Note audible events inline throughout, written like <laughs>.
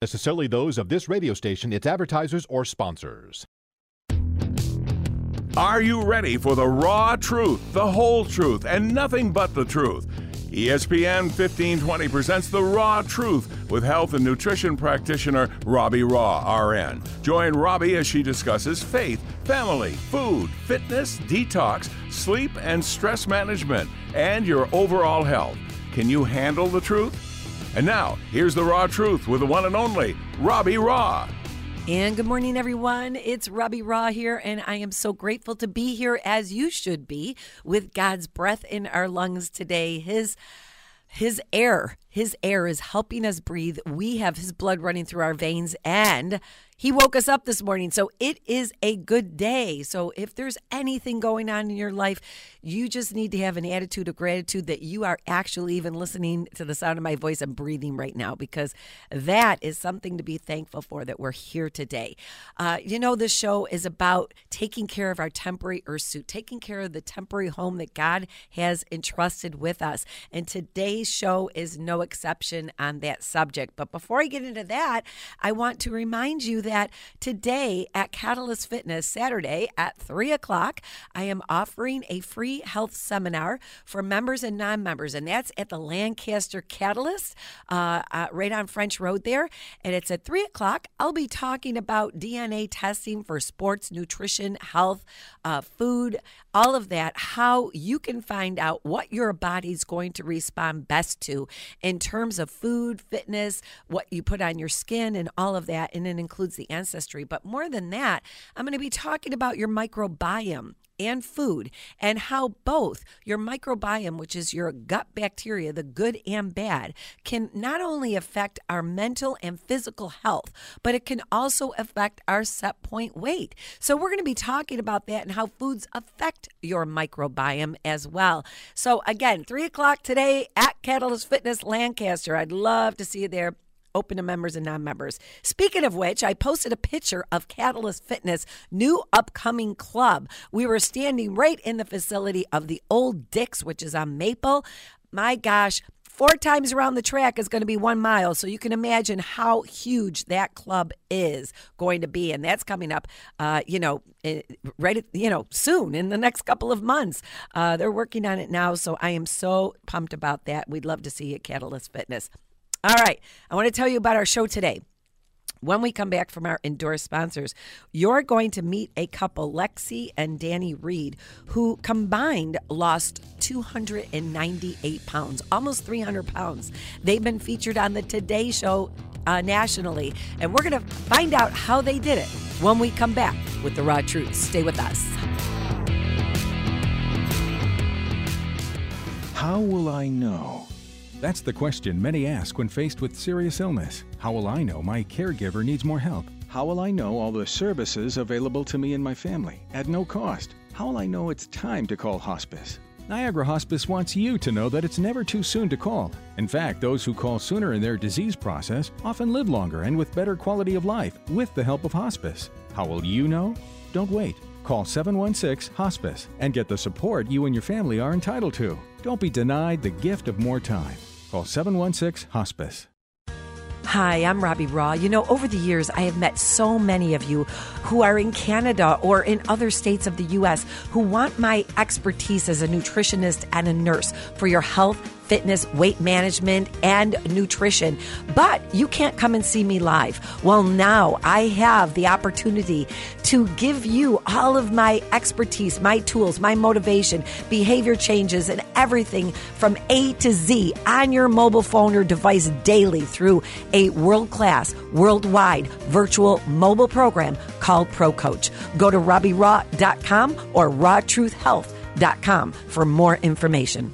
Necessarily those of this radio station, its advertisers, or sponsors. Are you ready for the raw truth, the whole truth, and nothing but the truth? ESPN 1520 presents The Raw Truth with health and nutrition practitioner Robbie Raw, RN. Join Robbie as she discusses faith, family, food, fitness, detox, sleep, and stress management, and your overall health. Can you handle the truth? And now, here's The Raw Truth with the one and only Robbie Raw. And good morning, everyone. It's Robbie Raw here, and I am so grateful to be here as you should be with God's breath in our lungs today. His his air, his air is helping us breathe. We have his blood running through our veins, and he woke us up this morning. So it is a good day. So if there's anything going on in your life, you just need to have an attitude of gratitude that you are actually even listening to the sound of my voice and breathing right now, because that is something to be thankful for that we're here today. Uh, you know, this show is about taking care of our temporary earth suit, taking care of the temporary home that God has entrusted with us. And today's show is no exception on that subject. But before I get into that, I want to remind you that today at Catalyst Fitness, Saturday at 3 o'clock, I am offering a free health seminar for members and non members. And that's at the Lancaster Catalyst, uh, uh, right on French Road there. And it's at 3 o'clock. I'll be talking about DNA testing for sports, nutrition, health, uh, food, all of that, how you can find out what your body's going to respond best to in terms of food, fitness, what you put on your skin, and all of that. And it includes the ancestry. But more than that, I'm going to be talking about your microbiome and food and how both your microbiome, which is your gut bacteria, the good and bad, can not only affect our mental and physical health, but it can also affect our set point weight. So, we're going to be talking about that and how foods affect your microbiome as well. So, again, three o'clock today at Catalyst Fitness Lancaster. I'd love to see you there open to members and non-members. Speaking of which, I posted a picture of Catalyst Fitness new upcoming club. We were standing right in the facility of the old Dick's, which is on Maple. My gosh, four times around the track is going to be one mile. So you can imagine how huge that club is going to be. And that's coming up, uh, you know, eh, right, you know, soon in the next couple of months. Uh, they're working on it now. So I am so pumped about that. We'd love to see you at Catalyst Fitness. All right. I want to tell you about our show today. When we come back from our endorsed sponsors, you're going to meet a couple, Lexi and Danny Reed, who combined lost 298 pounds, almost 300 pounds. They've been featured on the Today Show uh, nationally, and we're going to find out how they did it when we come back with the raw truth. Stay with us. How will I know? That's the question many ask when faced with serious illness. How will I know my caregiver needs more help? How will I know all the services available to me and my family at no cost? How will I know it's time to call hospice? Niagara Hospice wants you to know that it's never too soon to call. In fact, those who call sooner in their disease process often live longer and with better quality of life with the help of hospice. How will you know? Don't wait. Call 716 Hospice and get the support you and your family are entitled to. Don't be denied the gift of more time. Call 716 Hospice. Hi, I'm Robbie Raw. You know, over the years, I have met so many of you who are in Canada or in other states of the U.S. who want my expertise as a nutritionist and a nurse for your health fitness, weight management, and nutrition. But you can't come and see me live. Well, now I have the opportunity to give you all of my expertise, my tools, my motivation, behavior changes, and everything from A to Z on your mobile phone or device daily through a world class, worldwide virtual mobile program called Pro Coach. Go to RobbieRaw.com or RawTruthHealth.com for more information.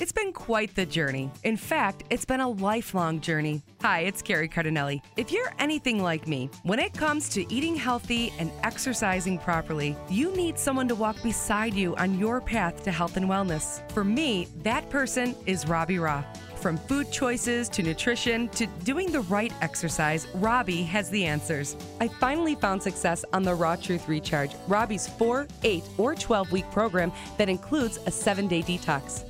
It's been quite the journey. In fact, it's been a lifelong journey. Hi, it's Carrie Cardinelli. If you're anything like me, when it comes to eating healthy and exercising properly, you need someone to walk beside you on your path to health and wellness. For me, that person is Robbie Raw. From food choices to nutrition to doing the right exercise, Robbie has the answers. I finally found success on the Raw Truth Recharge, Robbie's 4, 8, or 12 week program that includes a 7 day detox.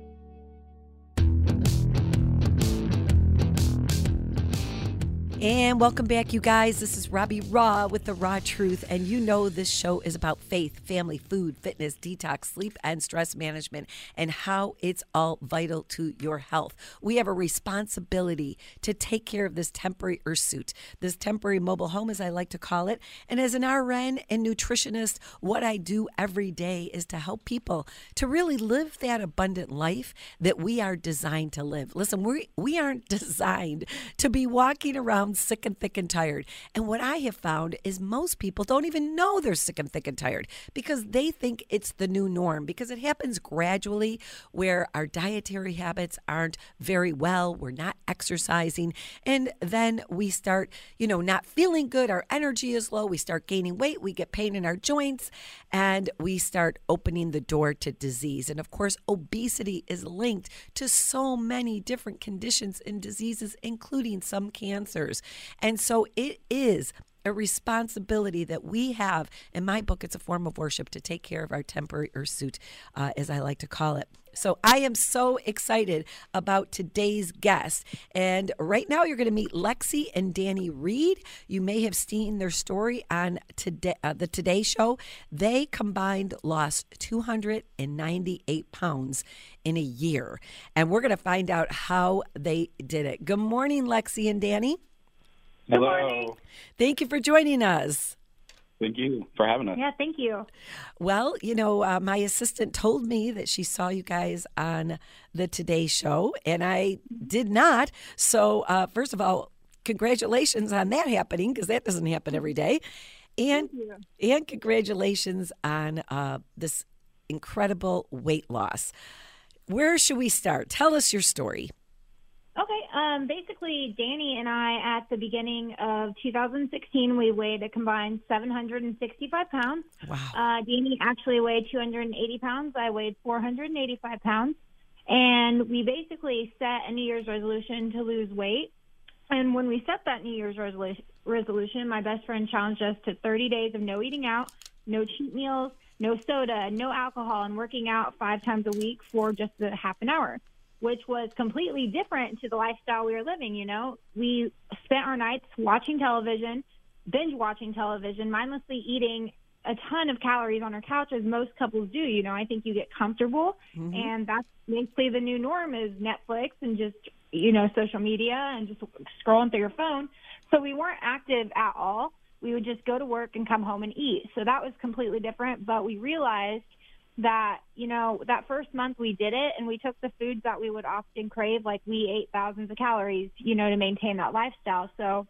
And welcome back, you guys. This is Robbie Raw with the Raw Truth. And you know, this show is about faith, family, food, fitness, detox, sleep, and stress management, and how it's all vital to your health. We have a responsibility to take care of this temporary suit, this temporary mobile home, as I like to call it. And as an RN and nutritionist, what I do every day is to help people to really live that abundant life that we are designed to live. Listen, we, we aren't <laughs> designed to be walking around sick and thick and tired. And what I have found is most people don't even know they're sick and thick and tired because they think it's the new norm because it happens gradually where our dietary habits aren't very well, we're not exercising, and then we start, you know, not feeling good, our energy is low, we start gaining weight, we get pain in our joints, and we start opening the door to disease. And of course, obesity is linked to so many different conditions and diseases, including some cancers. And so it is a responsibility that we have. In my book, it's a form of worship to take care of our temporary suit, uh, as I like to call it. So I am so excited about today's guest. And right now, you're going to meet Lexi and Danny Reed. You may have seen their story on today, uh, the Today Show. They combined lost 298 pounds in a year. And we're going to find out how they did it. Good morning, Lexi and Danny. Hello. Thank you for joining us. Thank you for having us. Yeah, thank you. Well, you know, uh, my assistant told me that she saw you guys on the Today Show, and I did not. So, uh, first of all, congratulations on that happening because that doesn't happen every day, and and congratulations on uh, this incredible weight loss. Where should we start? Tell us your story. Um, basically, Danny and I, at the beginning of 2016, we weighed a combined 765 pounds. Wow. Uh, Danny actually weighed 280 pounds. I weighed 485 pounds. And we basically set a New Year's resolution to lose weight. And when we set that New Year's resolu- resolution, my best friend challenged us to 30 days of no eating out, no cheat meals, no soda, no alcohol, and working out five times a week for just a half an hour which was completely different to the lifestyle we were living. You know, we spent our nights watching television, binge watching television, mindlessly eating a ton of calories on our couch, as most couples do. You know, I think you get comfortable, Mm-hmm. and that's basically the new norm is Netflix and just you know social media and just scrolling through your phone. So we weren't active at all. We would just go to work and come home and eat. So that was completely different. But we realized that you know that first month we did it and we took the foods that we would often crave like we ate thousands of calories you know to maintain that lifestyle. So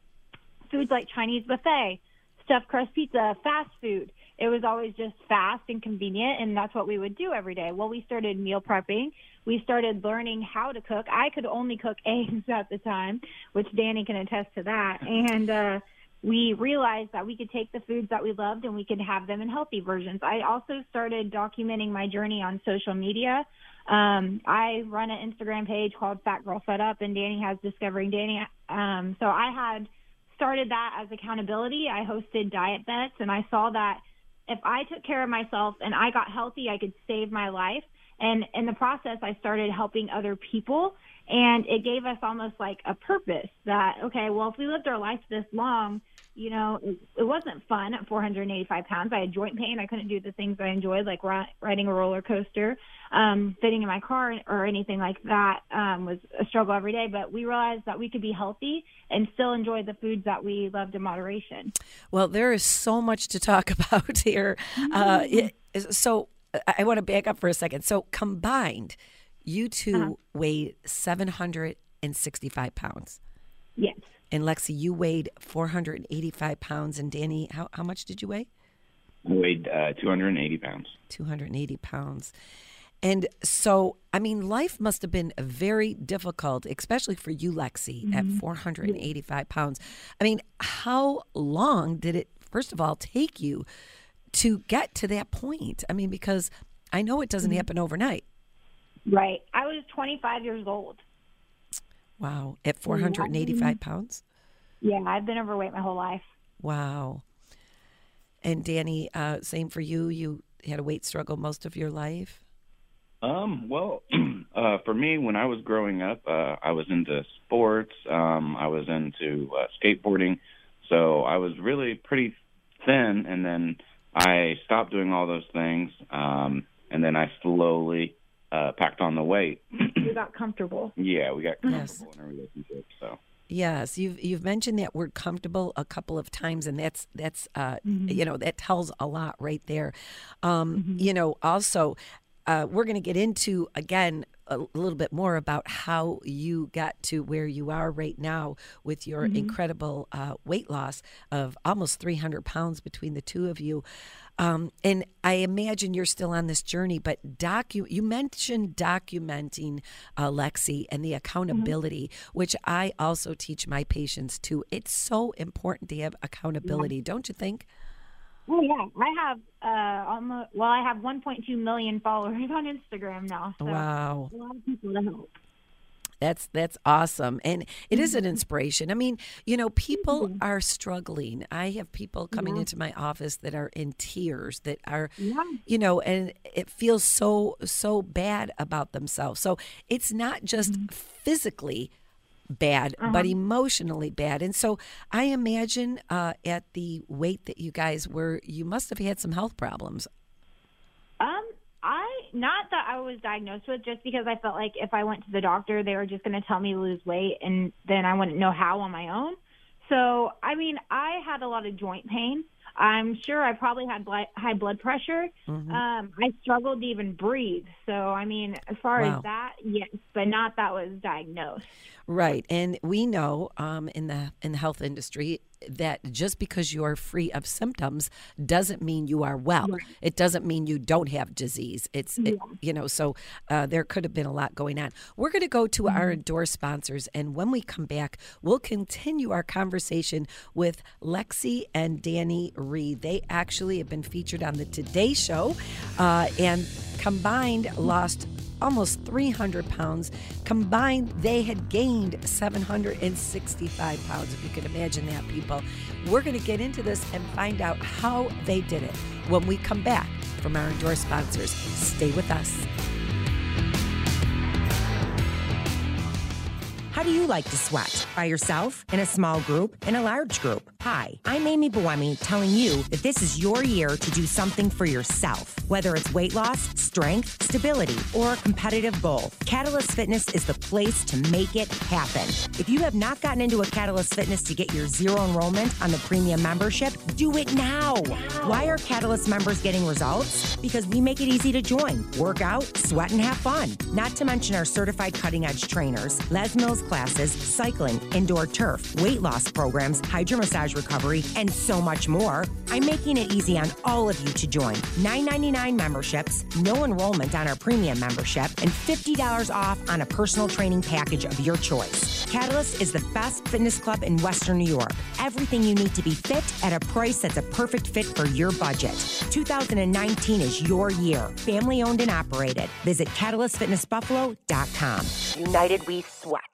foods like chinese buffet stuffed crust pizza fast food it was always just fast and convenient and that's what we would do every day. Well we started meal prepping. We started learning how to cook. I could only cook <laughs> eggs at the time which danny can attest to that. And uh we realized that we could take the foods that we loved and we could have them in healthy versions. I also started documenting my journey on social media. Um, I run an Instagram page called Fat Girl Fed Up, and Danny has Discovering Danny. Um, so I had started that as accountability. I hosted diet bets, and I saw that if I took care of myself and I got healthy, I could save my life. And in the process, I started helping other people. And it gave us almost like a purpose that, okay, well, if we lived our life this long, you know, it, wasn't fun at 485 pounds. I had joint pain. I couldn't do the things I enjoyed, like riding a roller coaster, um, fitting in my car, or anything like that. Um, was a struggle every day. But we realized that we could be healthy and still enjoy the foods that we loved in moderation. Well, there is so much to talk <laughs> about here. Uh, it, so I- want to back up for a second. So combined, you 2 Uh-huh. weighed 765 pounds. Yes. And Lexi, you weighed 485 pounds. And Danny, how, how much did you weigh? I weighed uh, 280 pounds. 280 pounds. And so, I mean, life must have been very difficult, especially for you, Lexi, at 485 pounds. I mean, how long did it, first of all, take you to get to that point? I mean, because I know it doesn't happen overnight. Right. I was 25 years old. Wow. At 485 pounds? Yeah, I've been overweight my whole life. Wow. And Danny, uh, same for you. You had a weight struggle most of your life. Um, well, <clears throat> uh, for me, when I was growing up, uh, I was into sports. Um, I was into uh, skateboarding, so I was really pretty thin. And then I stopped doing all those things, um, and then I slowly uh, packed on the weight. <clears throat> You got comfortable. yeah, we got Yes. comfortable in our relationship. So Yes, you've you've mentioned that word comfortable a couple of times, and that's that's uh, you know that tells a lot right there. Um, You know, also uh, we're going to get into again a little bit more about how you got to where you are right now with your incredible uh, weight loss of almost 300 pounds between the two of you. Um, and I imagine you're still on this journey, but docu- you mentioned documenting uh, Lexi and the accountability, which I also teach my patients too. It's so important to have accountability, don't you think? Oh yeah, I have uh almost well, I have 1.2 million followers on Instagram now. So Wow. a lot of people to help. That's that's awesome, and it is an mm-hmm. inspiration. I mean, you know, people mm-hmm. are struggling. I have people coming into my office that are in tears, that are, you know, and it feels so so bad about themselves. So it's not just mm-hmm. physically bad, but emotionally bad. And so I imagine uh, at the weight that you guys were, you must have had some health problems. Um, I not that I was diagnosed with, just because I felt like if I went to the doctor, they were just going to tell me to lose weight, and then I wouldn't know how on my own. So, I mean, I had a lot of joint pain. I'm sure I probably had bli- high blood pressure. Mm-hmm. Um, I struggled to even breathe. So, I mean, as far Wow. as that, yes, but not that was diagnosed. Right, and we know um, in the in the health industry that just because you are free of symptoms doesn't mean you are well. It doesn't mean you don't have disease. It's it, you know so uh, there could have been a lot going on. We're going to go to our endorsed sponsors, and when we come back, we'll continue our conversation with Lexi and Danny Reed. They actually have been featured on the Today Show, uh, and combined lost almost 300 pounds. Combined, they had gained 765 pounds, if you can imagine that, people. We're going to get into this and find out how they did it when we come back from our indoor sponsors. Stay with us. How do you like to sweat? By yourself, in a small group, in a large group? Hi, I'm Amy Buemi telling you that this is your year to do something for yourself. Whether it's weight loss, strength, stability, or a competitive goal, Catalyst Fitness is the place to make it happen. If you have not gotten into a Catalyst Fitness to get your zero enrollment on the premium membership, do it now. Why are Catalyst members getting results? Because we make it easy to join, work out, sweat, and have fun. Not to mention our certified cutting edge trainers, Les Mills classes, cycling, indoor turf, weight loss programs, hydro massage recovery, and so much more. I'm making it easy on all of you to join. $9.99 memberships, no enrollment on our premium membership, and $50 off on a personal training package of your choice. Catalyst is the best fitness club in Western New York. Everything you need to be fit at a price that's a perfect fit for your budget. 2019 is your year. Family owned and operated. Visit CatalystFitnessBuffalo.com. United We Sweat.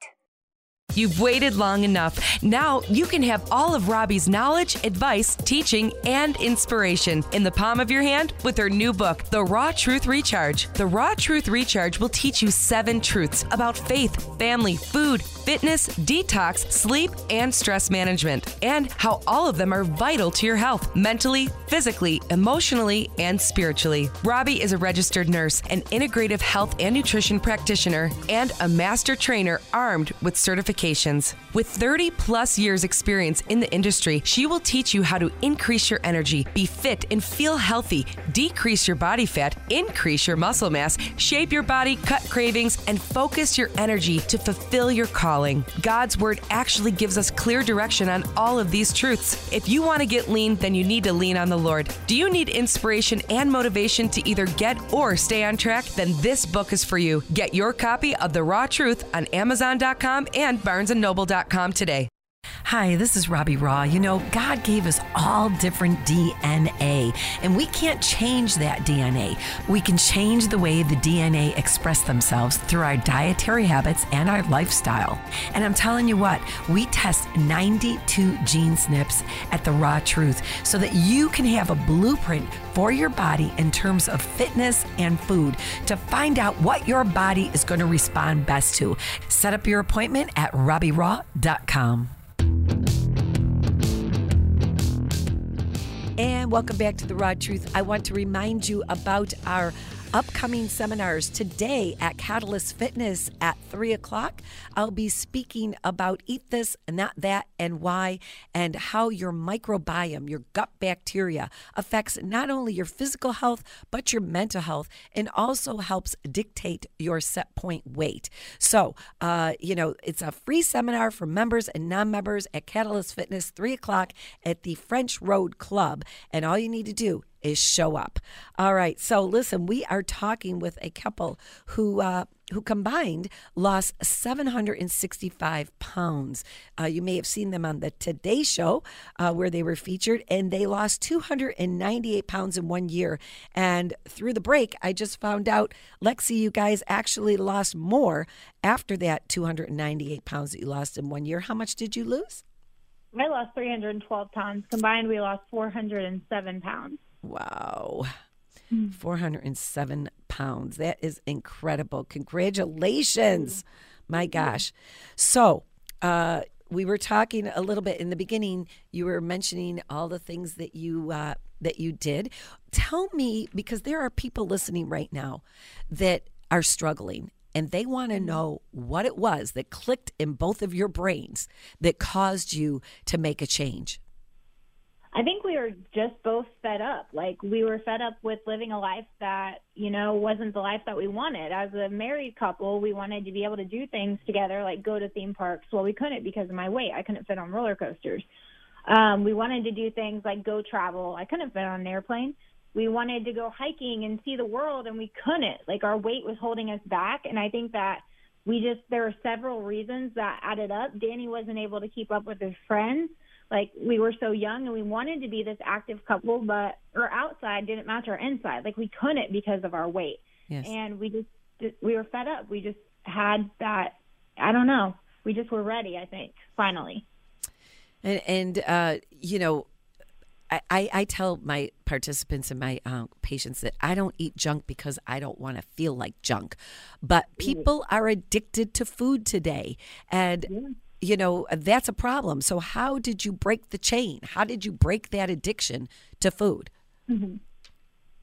You've waited long enough. Now you can have all of Robbie's knowledge, advice, teaching, and inspiration in the palm of your hand with her new book, The Raw Truth Recharge. The Raw Truth Recharge will teach you seven truths about faith, family, food, fitness, detox, sleep, and stress management, and how all of them are vital to your health mentally, physically, emotionally, and spiritually. Robbie is a registered nurse, an integrative health and nutrition practitioner, and a master trainer armed with With 30 plus years experience in the industry, she will teach you how to increase your energy, be fit and feel healthy, decrease your body fat, increase your muscle mass, shape your body, cut cravings, and focus your energy to fulfill your calling. God's word actually gives us clear direction on all of these truths. If you want to get lean, then you need to lean on the Lord. Do you need inspiration and motivation to either get or stay on track? Then this book is for you. Get your copy of The Raw Truth on Amazon.com and BarnesandNoble.com today. Hi, this is Robbie Raw. You know, God gave us all different DNA, and we can't change that DNA. We can change the way the DNA express themselves through our dietary habits and our lifestyle. And I'm telling you what, we test 92 gene SNPs at the Raw Truth so that you can have a blueprint for your body in terms of fitness and food to find out what your body is going to respond best to. Set up your appointment at RobbieRaw.com. And welcome back to the Raw Truth. I want to remind you about our upcoming seminars today at Catalyst Fitness at 3 o'clock. I'll be speaking about eat this, and not that, and why, and how your microbiome, your gut bacteria, affects not only your physical health, but your mental health, and also helps dictate your set point weight. So, uh, you know, it's a free seminar for members and non members at Catalyst Fitness, 3 o'clock at the French Road Club. And all you need to do is show up. All right. So listen, we are talking with a couple who uh, who combined lost 765 pounds. Uh, you may have seen them on the Today Show uh, where they were featured, and they lost 298 pounds in one year. And through the break, I just found out, Lexi, you guys actually lost more after that 298 pounds that you lost in one year. How much did you lose? I lost 312 pounds. Combined, we lost 407 pounds. Wow. 407 pounds. That is incredible. Congratulations. My gosh. So, uh, we were talking a little bit in the beginning. You were mentioning all the things that you uh, that you did. Tell me, because there are people listening right now that are struggling, and they want to know what it was that clicked in both of your brains that caused you to make a change. I think we were just both fed up. Like we were fed up with living a life that, you know, wasn't the life that we wanted. As a married couple, we wanted to be able to do things together, like go to theme parks. Well, we couldn't because of my weight. I couldn't fit on roller coasters. Um, we wanted to do things like go travel. I couldn't fit on an airplane. We wanted to go hiking and see the world, and we couldn't. Like our weight was holding us back. And I think that we just, there were several reasons that added up. Danny wasn't able to keep up with his friends like we were so young and we wanted to be this active couple, but our outside didn't match our inside. Like we couldn't because of our weight. Yes. And we just we were fed up. We just had that. I don't know. We just were ready. I think finally. And and uh, you know, I, I, I tell my participants and my uh, patients that I don't eat junk because I don't want to feel like junk. But people are addicted to food today. And Yeah. You know, that's a problem. So, how did you break the chain? How did you break that addiction to food? Mm-hmm.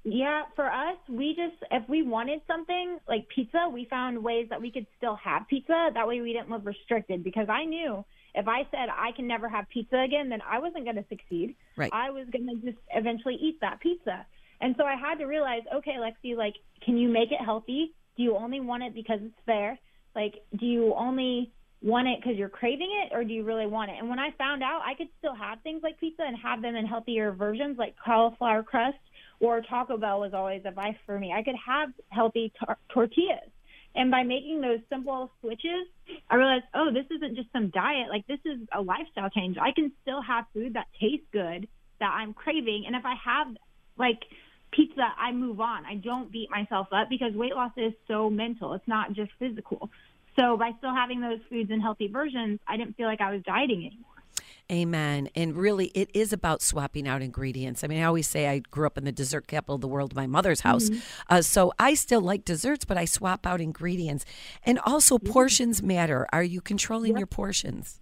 Yeah, for us, we just if we wanted something like pizza, we found ways that we could still have pizza. That way, we didn't live restricted. Because I knew if I said I can never have pizza again, then I wasn't going to succeed. Right. I was going to just eventually eat that pizza. And so I had to realize, okay, Lexi, like, can you make it healthy? Do you only want it because it's there? Like, do you only want it because you're craving it, or do you really want it? And when I found out I could still have things like pizza and have them in healthier versions, like cauliflower crust or Taco Bell was always a vice for me. I could have healthy tor- tortillas. And by making those simple switches, I realized, oh, this isn't just some diet. Like, this is a lifestyle change. I can still have food that tastes good, that I'm craving. And if I have, like, pizza, I move on. I don't beat myself up because weight loss is so mental. It's not just physical. So by still having those foods in healthy versions, I didn't feel like I was dieting anymore. Amen. And really, it is about swapping out ingredients. I mean, I always say I grew up in the dessert capital of the world, my mother's house. Uh, so I still like desserts, but I swap out ingredients. And also, portions matter. Are you controlling your portions?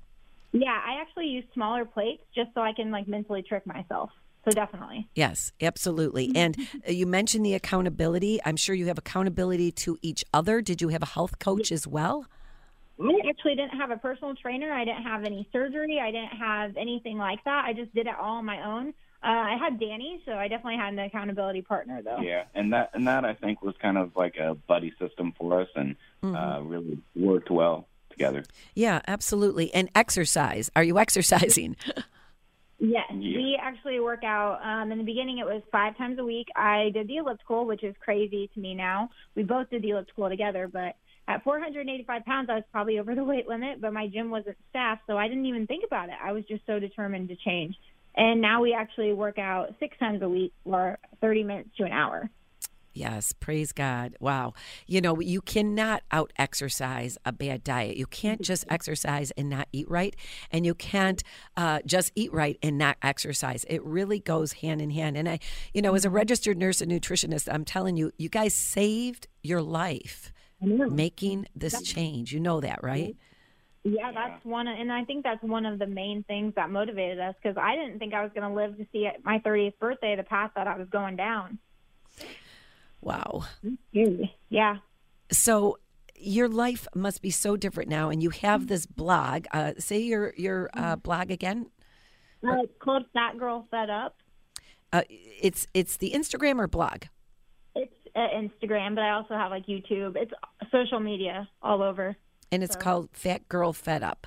Yeah, I actually use smaller plates just so I can like mentally trick myself. So definitely. Yes, absolutely. <laughs> And uh, you mentioned the accountability. I'm sure you have accountability to each other. Did you have a health coach as well? I actually didn't have a personal trainer. I didn't have any surgery. I didn't have anything like that. I just did it all on my own. Uh, I had Danny, so I definitely had an accountability partner, though. Yeah, and that and that I think was kind of like a buddy system for us, and uh, really worked well together. Yeah, absolutely. And exercise. Are you <laughs> exercising? Yes, we actually work out. Um, in the beginning, it was five times a week. I did the elliptical, which is crazy to me now. We both did the elliptical together, but at 485 pounds, I was probably over the weight limit. But my gym wasn't staffed, so I didn't even think about it. I was just so determined to change. And now we actually work out six times a week, or 30 minutes to an hour. Yes, praise God. Wow. You know, you cannot out exercise a bad diet. You can't <laughs> just exercise and not eat right. And you can't uh, just eat right and not exercise. It really goes hand in hand. And I, you know, as a registered nurse and nutritionist, I'm telling you, you guys saved your life making this change. You know that, right? Yeah, that's one, of, and I think that's one of the main things that motivated us because I didn't think I was going to live to see my 30th birthday, the path that I was going down. Wow. Yeah. So your life must be so different now, and you have this blog. Uh, say your your uh, blog again. Uh, it's called Fat Girl Fed Up. Uh, it's it's the Instagram or blog. It's uh, Instagram, but I also have like YouTube. It's social media all over. and it's called Fat Girl Fed Up.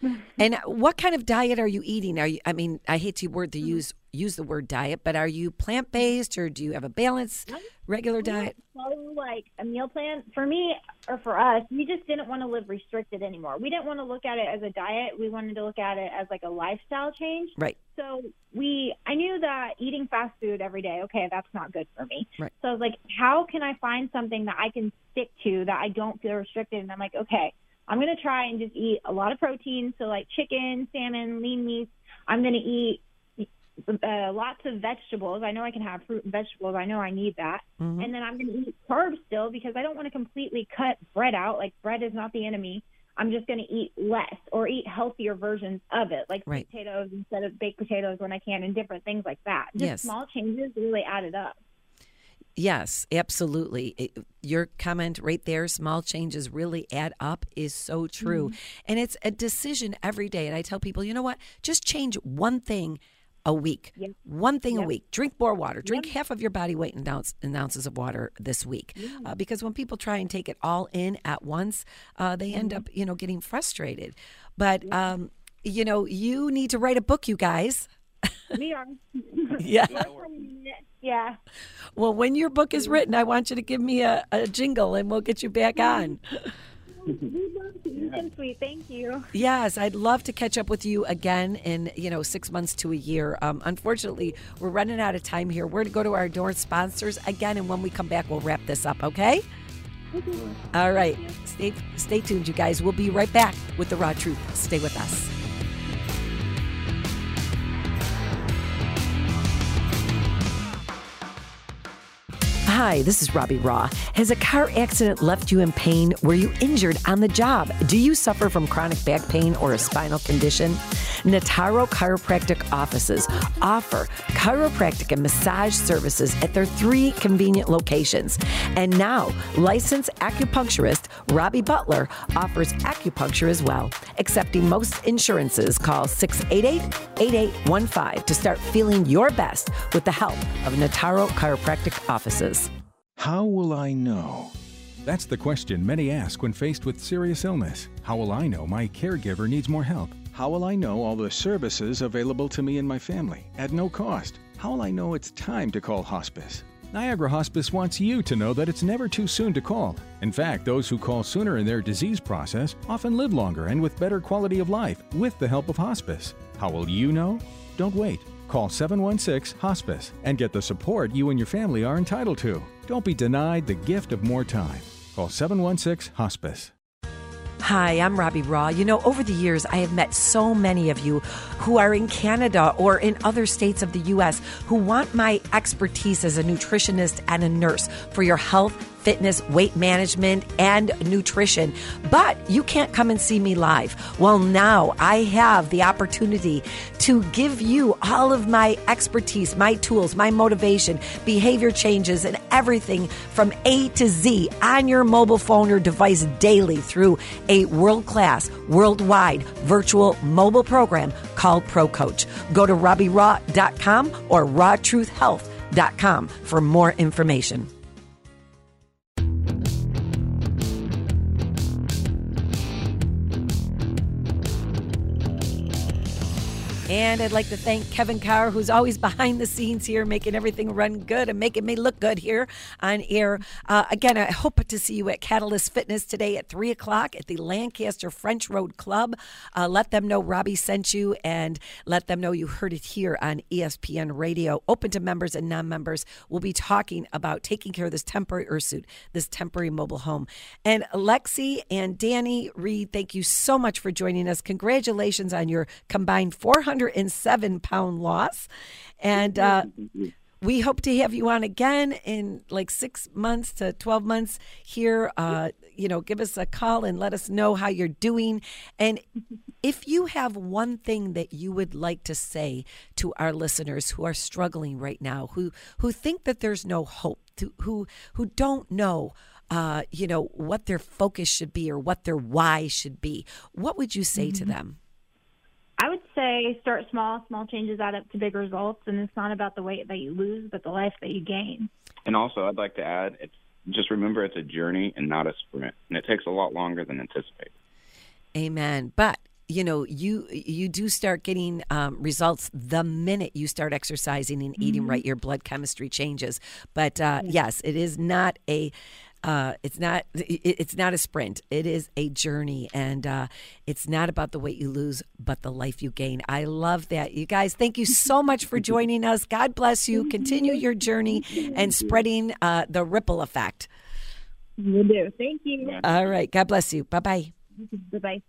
Yep. And what kind of diet are you eating? Are you? I mean, I hate to word to mm-hmm. use use the word diet, but are you plant based or do you have a balanced regular diet? follow like a meal plan for me or for us we just didn't want to live restricted anymore we didn't want to look at it as a diet we wanted to look at it as like a lifestyle change Right. so we i knew that eating fast food every day okay that's not good for me Right. so i was like how can i find something that i can stick to that i don't feel restricted and i'm like okay i'm going to try and just eat a lot of protein so like chicken salmon lean meats i'm going to eat uh, lots of vegetables. I know I can have fruit and vegetables. I know I need that. Mm-hmm. And then I'm going to eat carbs still because I don't want to completely cut bread out. Like bread is not the enemy. I'm just going to eat less or eat healthier versions of it, like Right. potatoes instead of baked potatoes when I can, and different things like that. Just Yes. small changes really added up. Yes, absolutely. It- your comment right there, small changes really add up, is so true. And it's a decision every day. And I tell people, you know what? Just change one thing a week. One thing a week. Drink more water. Drink half of your body weight in, ounce, in ounces of water this week. Uh, because when people try and take it all in at once, uh, they end up, you know, getting frustrated. But, um, you know, you need to write a book, you guys. <laughs> We are. Yeah. yeah. Well, when your book is written, I want you to give me a, a jingle and we'll get you back on. We'd love to. You've sweet. Thank you. Yes, I'd love to catch up with you again in, you know, six months to a year. Um, unfortunately, we're running out of time here. We're going to go to our door sponsors again, and when we come back, we'll wrap this up, okay? All right. Stay, stay tuned, you guys. We'll be right back with the raw truth. Stay with us. Hi, this is Robbie Raw. Has a car accident left you in pain? Were you injured on the job? Do you suffer from chronic back pain or a spinal condition? Nataro Chiropractic offices offer chiropractic and massage services at their three convenient locations. And now, licensed acupuncturist Robbie Butler offers acupuncture as well. Accepting most insurances, call 688 8815 to start feeling your best with the help of Nataro Chiropractic offices. How will I know? That's the question many ask when faced with serious illness. How will I know my caregiver needs more help? How will I know all the services available to me and my family at no cost? How will I know it's time to call hospice? Niagara Hospice wants you to know that it's never too soon to call. In fact, those who call sooner in their disease process often live longer and with better quality of life with the help of hospice. How will you know? Don't wait. Call 716 Hospice and get the support you and your family are entitled to. Don't be denied the gift of more time. Call 716 Hospice. Hi, I'm Robbie Raw. You know, over the years, I have met so many of you who are in Canada or in other states of the U.S. who want my expertise as a nutritionist and a nurse for your health fitness, weight management, and nutrition. But you can't come and see me live. Well, now I have the opportunity to give you all of my expertise, my tools, my motivation, behavior changes, and everything from A to Z on your mobile phone or device daily through a world class, worldwide virtual mobile program called Pro Coach. Go to RobbieRaw.com or RawTruthHealth.com for more information. And I'd like to thank Kevin Carr, who's always behind the scenes here, making everything run good and making me look good here on air. Uh, again, I hope to see you at Catalyst Fitness today at 3 o'clock at the Lancaster French Road Club. Uh, let them know Robbie sent you and let them know you heard it here on ESPN Radio. Open to members and non members. We'll be talking about taking care of this temporary earth suit, this temporary mobile home. And Lexi and Danny Reed, thank you so much for joining us. Congratulations on your combined 400. 107 pound loss. And uh, we hope to have you on again in like six months to 12 months here. Uh, you know, give us a call and let us know how you're doing. And <laughs> if you have one thing that you would like to say to our listeners who are struggling right now, who, who think that there's no hope, to, who, who don't know, uh, you know, what their focus should be or what their why should be, what would you say mm-hmm. to them? I would say start small. Small changes add up to big results, and it's not about the weight that you lose, but the life that you gain. And also, I'd like to add, it's just remember it's a journey and not a sprint, and it takes a lot longer than anticipated. Amen. But you know you you do start getting um, results the minute you start exercising and eating mm-hmm. right your blood chemistry changes but uh, yes it is not a uh, it's not it's not a sprint. It is a journey, and uh, it's not about the weight you lose, but the life you gain. I love that, you guys. Thank you so much for joining us. God bless you. Continue your journey and spreading uh, the ripple effect. Will do. Thank you. All right. God bless you. Bye bye. Bye bye.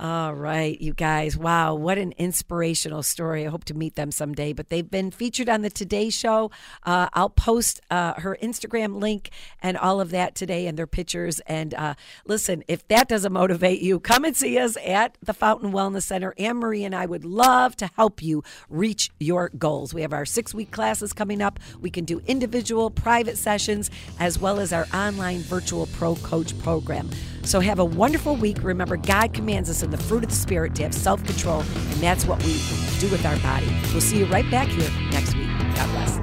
All right, you guys. Wow, what an inspirational story. I hope to meet them someday. But they've been featured on the Today Show. Uh, I'll post uh, her Instagram link and all of that today and their pictures. And uh, listen, if that doesn't motivate you, come and see us at the Fountain Wellness Center. Anne Marie and I would love to help you reach your goals. We have our six week classes coming up. We can do individual, private sessions, as well as our online virtual pro coach program. So have a wonderful week. Remember, God commands us in the fruit of the Spirit to have self control, and that's what we do with our body. We'll see you right back here next week. God bless.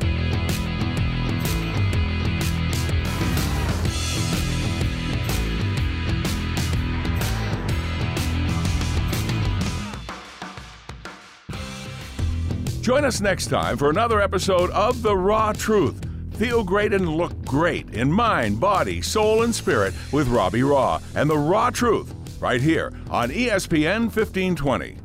Join us next time for another episode of The Raw Truth. Feel great and look great in mind, body, soul, and spirit with Robbie Raw and the Raw Truth right here on ESPN 1520.